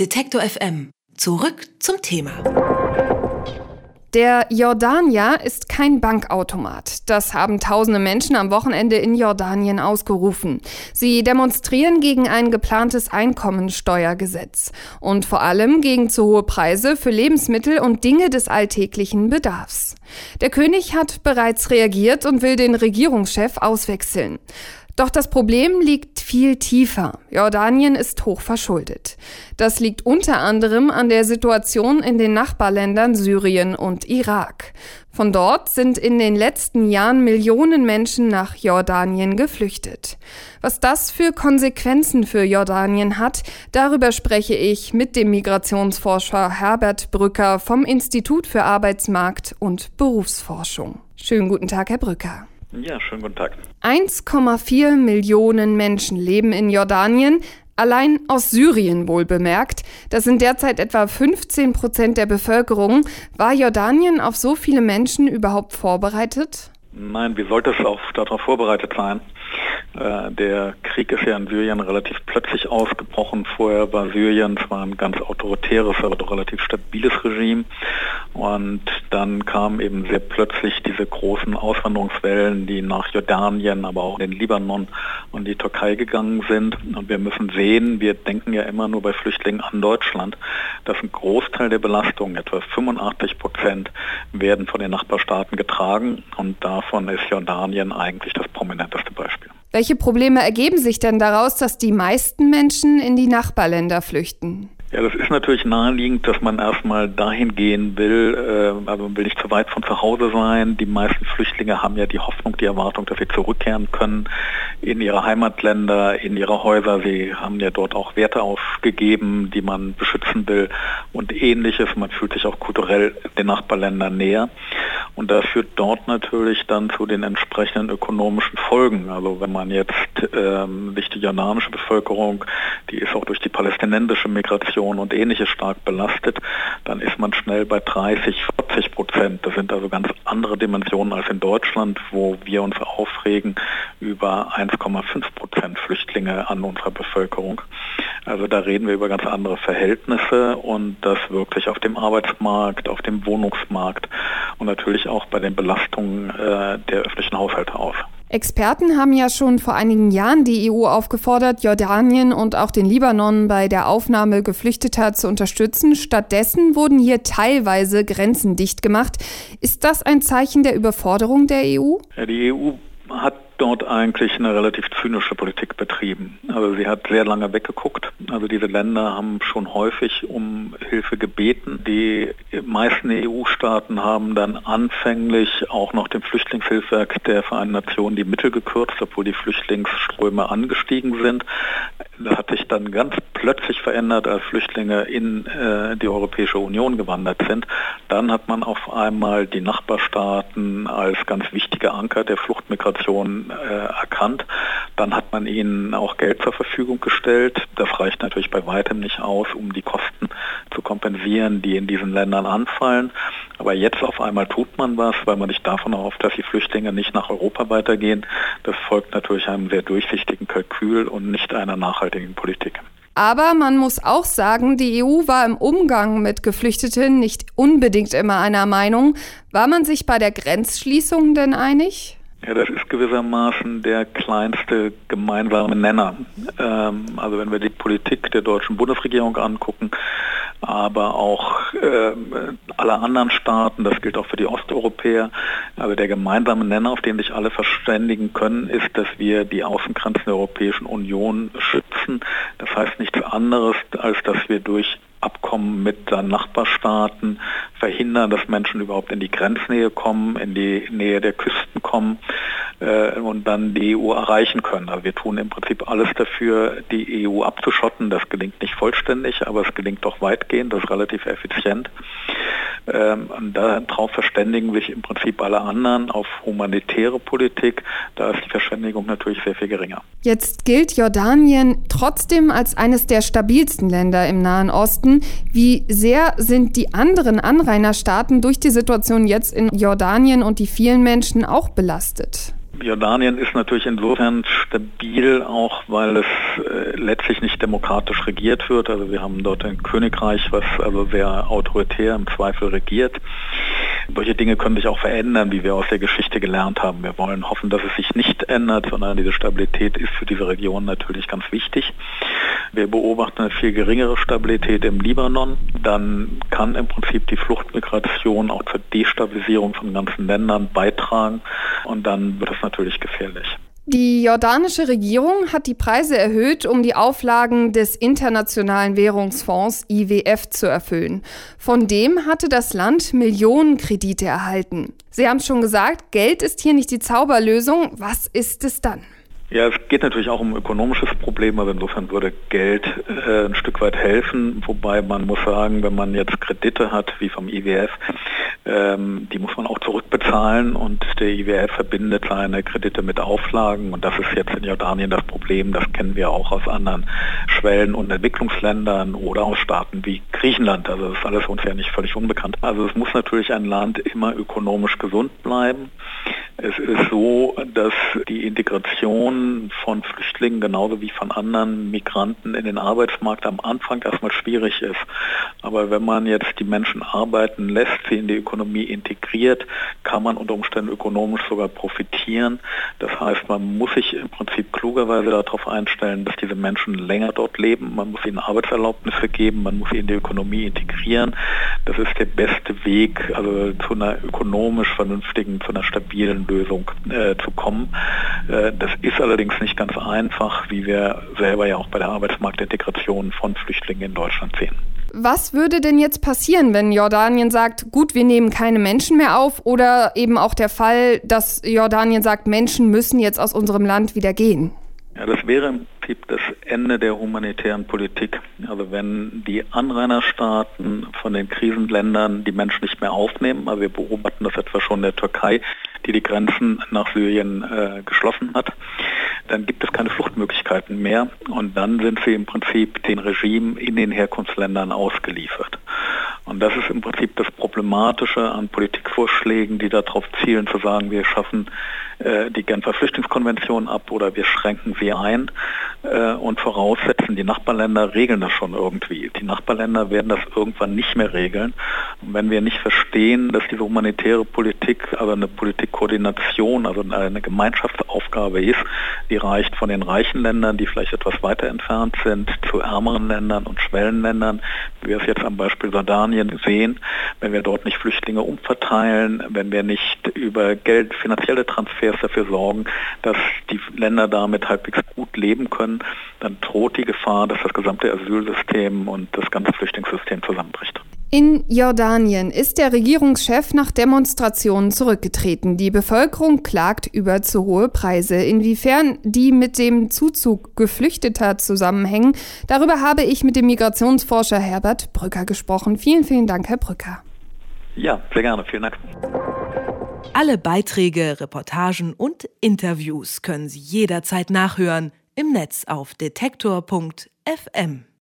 Detektor FM. Zurück zum Thema. Der Jordanier ist kein Bankautomat. Das haben tausende Menschen am Wochenende in Jordanien ausgerufen. Sie demonstrieren gegen ein geplantes Einkommensteuergesetz und vor allem gegen zu hohe Preise für Lebensmittel und Dinge des alltäglichen Bedarfs. Der König hat bereits reagiert und will den Regierungschef auswechseln. Doch das Problem liegt viel tiefer. Jordanien ist hoch verschuldet. Das liegt unter anderem an der Situation in den Nachbarländern Syrien und Irak. Von dort sind in den letzten Jahren Millionen Menschen nach Jordanien geflüchtet. Was das für Konsequenzen für Jordanien hat, darüber spreche ich mit dem Migrationsforscher Herbert Brücker vom Institut für Arbeitsmarkt und Berufsforschung. Schönen guten Tag, Herr Brücker. Ja, schönen guten Tag. 1,4 Millionen Menschen leben in Jordanien, allein aus Syrien wohl bemerkt. Das sind derzeit etwa 15 Prozent der Bevölkerung. War Jordanien auf so viele Menschen überhaupt vorbereitet? Nein, wie sollte es auch darauf vorbereitet sein? Äh, der Krieg ist ja in Syrien relativ plötzlich ausgebrochen. Vorher war Syrien zwar ein ganz autoritäres, aber doch relativ stabiles Regime. Und dann kamen eben sehr plötzlich diese großen Auswanderungswellen, die nach Jordanien, aber auch in den Libanon und die Türkei gegangen sind. Und wir müssen sehen, wir denken ja immer nur bei Flüchtlingen an Deutschland, dass ein Großteil der Belastungen, etwa 85 Prozent, werden von den Nachbarstaaten getragen. Und davon ist Jordanien eigentlich das prominenteste. Welche Probleme ergeben sich denn daraus, dass die meisten Menschen in die Nachbarländer flüchten? Ja, das ist natürlich naheliegend, dass man erstmal dahin gehen will, äh, also man will nicht zu weit von zu Hause sein. Die meisten Flüchtlinge haben ja die Hoffnung, die Erwartung, dass sie zurückkehren können in ihre Heimatländer, in ihre Häuser. Sie haben ja dort auch Werte aufgegeben, die man beschützen will und ähnliches. Man fühlt sich auch kulturell den Nachbarländern näher. Und das führt dort natürlich dann zu den entsprechenden ökonomischen Folgen. Also wenn man jetzt ähm, sich die jordanische Bevölkerung, die ist auch durch die palästinensische Migration und ähnliches stark belastet, dann ist man schnell bei 30, 40 Prozent. Das sind also ganz andere Dimensionen als in Deutschland, wo wir uns aufregen über 1,5 Prozent Flüchtlinge an unserer Bevölkerung. Also da reden wir über ganz andere Verhältnisse und das wirkt sich auf dem Arbeitsmarkt, auf dem Wohnungsmarkt und natürlich auch bei den Belastungen äh, der öffentlichen Haushalte auf. Experten haben ja schon vor einigen Jahren die EU aufgefordert, Jordanien und auch den Libanon bei der Aufnahme Geflüchteter zu unterstützen. Stattdessen wurden hier teilweise Grenzen dicht gemacht. Ist das ein Zeichen der Überforderung der EU? Ja, die EU hat dort eigentlich eine relativ zynische Politik betrieben. Also sie hat sehr lange weggeguckt. Also diese Länder haben schon häufig um Hilfe gebeten. Die meisten EU-Staaten haben dann anfänglich auch noch dem Flüchtlingshilfswerk der Vereinten Nationen die Mittel gekürzt, obwohl die Flüchtlingsströme angestiegen sind. Hat sich dann ganz plötzlich verändert, als Flüchtlinge in äh, die Europäische Union gewandert sind. Dann hat man auf einmal die Nachbarstaaten als ganz wichtige Anker der Fluchtmigration äh, erkannt. Dann hat man ihnen auch Geld zur Verfügung gestellt. Das reicht natürlich bei weitem nicht aus, um die Kosten kompensieren, die in diesen Ländern anfallen. Aber jetzt auf einmal tut man was, weil man sich davon erhofft, dass die Flüchtlinge nicht nach Europa weitergehen. Das folgt natürlich einem sehr durchsichtigen Kalkül und nicht einer nachhaltigen Politik. Aber man muss auch sagen, die EU war im Umgang mit Geflüchteten nicht unbedingt immer einer Meinung. War man sich bei der Grenzschließung denn einig? Ja, das ist gewissermaßen der kleinste gemeinsame Nenner. Ähm, also wenn wir die Politik der deutschen Bundesregierung angucken, aber auch äh, aller anderen Staaten, das gilt auch für die Osteuropäer, aber der gemeinsame Nenner, auf den sich alle verständigen können, ist, dass wir die Außengrenzen der Europäischen Union schützen. Das heißt nichts anderes, als dass wir durch Abkommen mit Nachbarstaaten verhindern, dass Menschen überhaupt in die Grenznähe kommen, in die Nähe der Küsten kommen äh, und dann die EU erreichen können. Also wir tun im Prinzip alles dafür, die EU abzuschotten. Das gelingt nicht vollständig, aber es gelingt doch weitgehend, das ist relativ effizient. Ähm, darauf verständigen sich im Prinzip alle anderen auf humanitäre Politik. Da ist die Verständigung natürlich sehr viel geringer. Jetzt gilt Jordanien trotzdem als eines der stabilsten Länder im Nahen Osten. Wie sehr sind die anderen Anrainerstaaten durch die Situation jetzt in Jordanien und die vielen Menschen auch belastet? Jordanien ist natürlich insofern stabil, auch weil es äh, letztlich nicht demokratisch regiert wird. Also wir haben dort ein Königreich, was also sehr autoritär im Zweifel regiert. Solche Dinge können sich auch verändern, wie wir aus der Geschichte gelernt haben. Wir wollen hoffen, dass es sich nicht ändert, sondern diese Stabilität ist für diese Region natürlich ganz wichtig. Wir beobachten eine viel geringere Stabilität im Libanon. Dann kann im Prinzip die Fluchtmigration auch zur Destabilisierung von ganzen Ländern beitragen und dann wird es natürlich gefährlich. Die jordanische Regierung hat die Preise erhöht, um die Auflagen des Internationalen Währungsfonds IWF zu erfüllen. Von dem hatte das Land Millionen Kredite erhalten. Sie haben es schon gesagt, Geld ist hier nicht die Zauberlösung. Was ist es dann? Ja, es geht natürlich auch um ökonomisches Problem, aber insofern würde Geld äh, ein Stück weit helfen, wobei man muss sagen, wenn man jetzt Kredite hat, wie vom IWF, ähm, die muss man auch zurückbezahlen und der IWF verbindet seine Kredite mit Auflagen und das ist jetzt in Jordanien das Problem, das kennen wir auch aus anderen Schwellen- und Entwicklungsländern oder aus Staaten wie Griechenland, also das ist alles uns ja nicht völlig unbekannt. Also es muss natürlich ein Land immer ökonomisch gesund bleiben. Es ist so, dass die Integration von Flüchtlingen genauso wie von anderen Migranten in den Arbeitsmarkt am Anfang erstmal schwierig ist. Aber wenn man jetzt die Menschen arbeiten lässt, sie in die Ökonomie integriert, kann man unter Umständen ökonomisch sogar profitieren. Das heißt, man muss sich im Prinzip klugerweise darauf einstellen, dass diese Menschen länger dort leben. Man muss ihnen Arbeitserlaubnisse geben, man muss sie in die Ökonomie integrieren. Das ist der beste Weg, also zu einer ökonomisch vernünftigen, zu einer stabilen Lösung äh, zu kommen. Äh, das ist allerdings nicht ganz einfach, wie wir selber ja auch bei der Arbeitsmarktintegration von Flüchtlingen in Deutschland sehen. Was würde denn jetzt passieren, wenn Jordanien sagt, gut, wir nehmen keine Menschen mehr auf oder eben auch der Fall, dass Jordanien sagt, Menschen müssen jetzt aus unserem Land wieder gehen? Ja, das wäre im Prinzip das Ende der humanitären Politik. Also wenn die Anrainerstaaten von den Krisenländern die Menschen nicht mehr aufnehmen, also wir beobachten das etwa schon in der Türkei, die die Grenzen nach Syrien äh, geschlossen hat, dann gibt es keine Fluchtmöglichkeiten mehr und dann sind sie im Prinzip den Regime in den Herkunftsländern ausgeliefert. Und das ist im Prinzip das Problematische an Politikvorschlägen, die darauf zielen zu sagen, wir schaffen äh, die Genfer Flüchtlingskonvention ab oder wir schränken sie ein äh, und voraussetzen, die Nachbarländer regeln das schon irgendwie. Die Nachbarländer werden das irgendwann nicht mehr regeln. Wenn wir nicht verstehen, dass diese humanitäre Politik, also eine Politikkoordination, also eine Gemeinschaftsaufgabe ist, die reicht von den reichen Ländern, die vielleicht etwas weiter entfernt sind, zu ärmeren Ländern und Schwellenländern, wie wir es jetzt am Beispiel Jordanien sehen, wenn wir dort nicht Flüchtlinge umverteilen, wenn wir nicht über Geld, finanzielle Transfers dafür sorgen, dass die Länder damit halbwegs gut leben können, dann droht die Gefahr, dass das gesamte Asylsystem und das ganze Flüchtlingssystem zusammenbricht. In Jordanien ist der Regierungschef nach Demonstrationen zurückgetreten. Die Bevölkerung klagt über zu hohe Preise. Inwiefern die mit dem Zuzug Geflüchteter zusammenhängen, darüber habe ich mit dem Migrationsforscher Herbert Brücker gesprochen. Vielen, vielen Dank, Herr Brücker. Ja, sehr gerne. Vielen Dank. Alle Beiträge, Reportagen und Interviews können Sie jederzeit nachhören im Netz auf detektor.fm.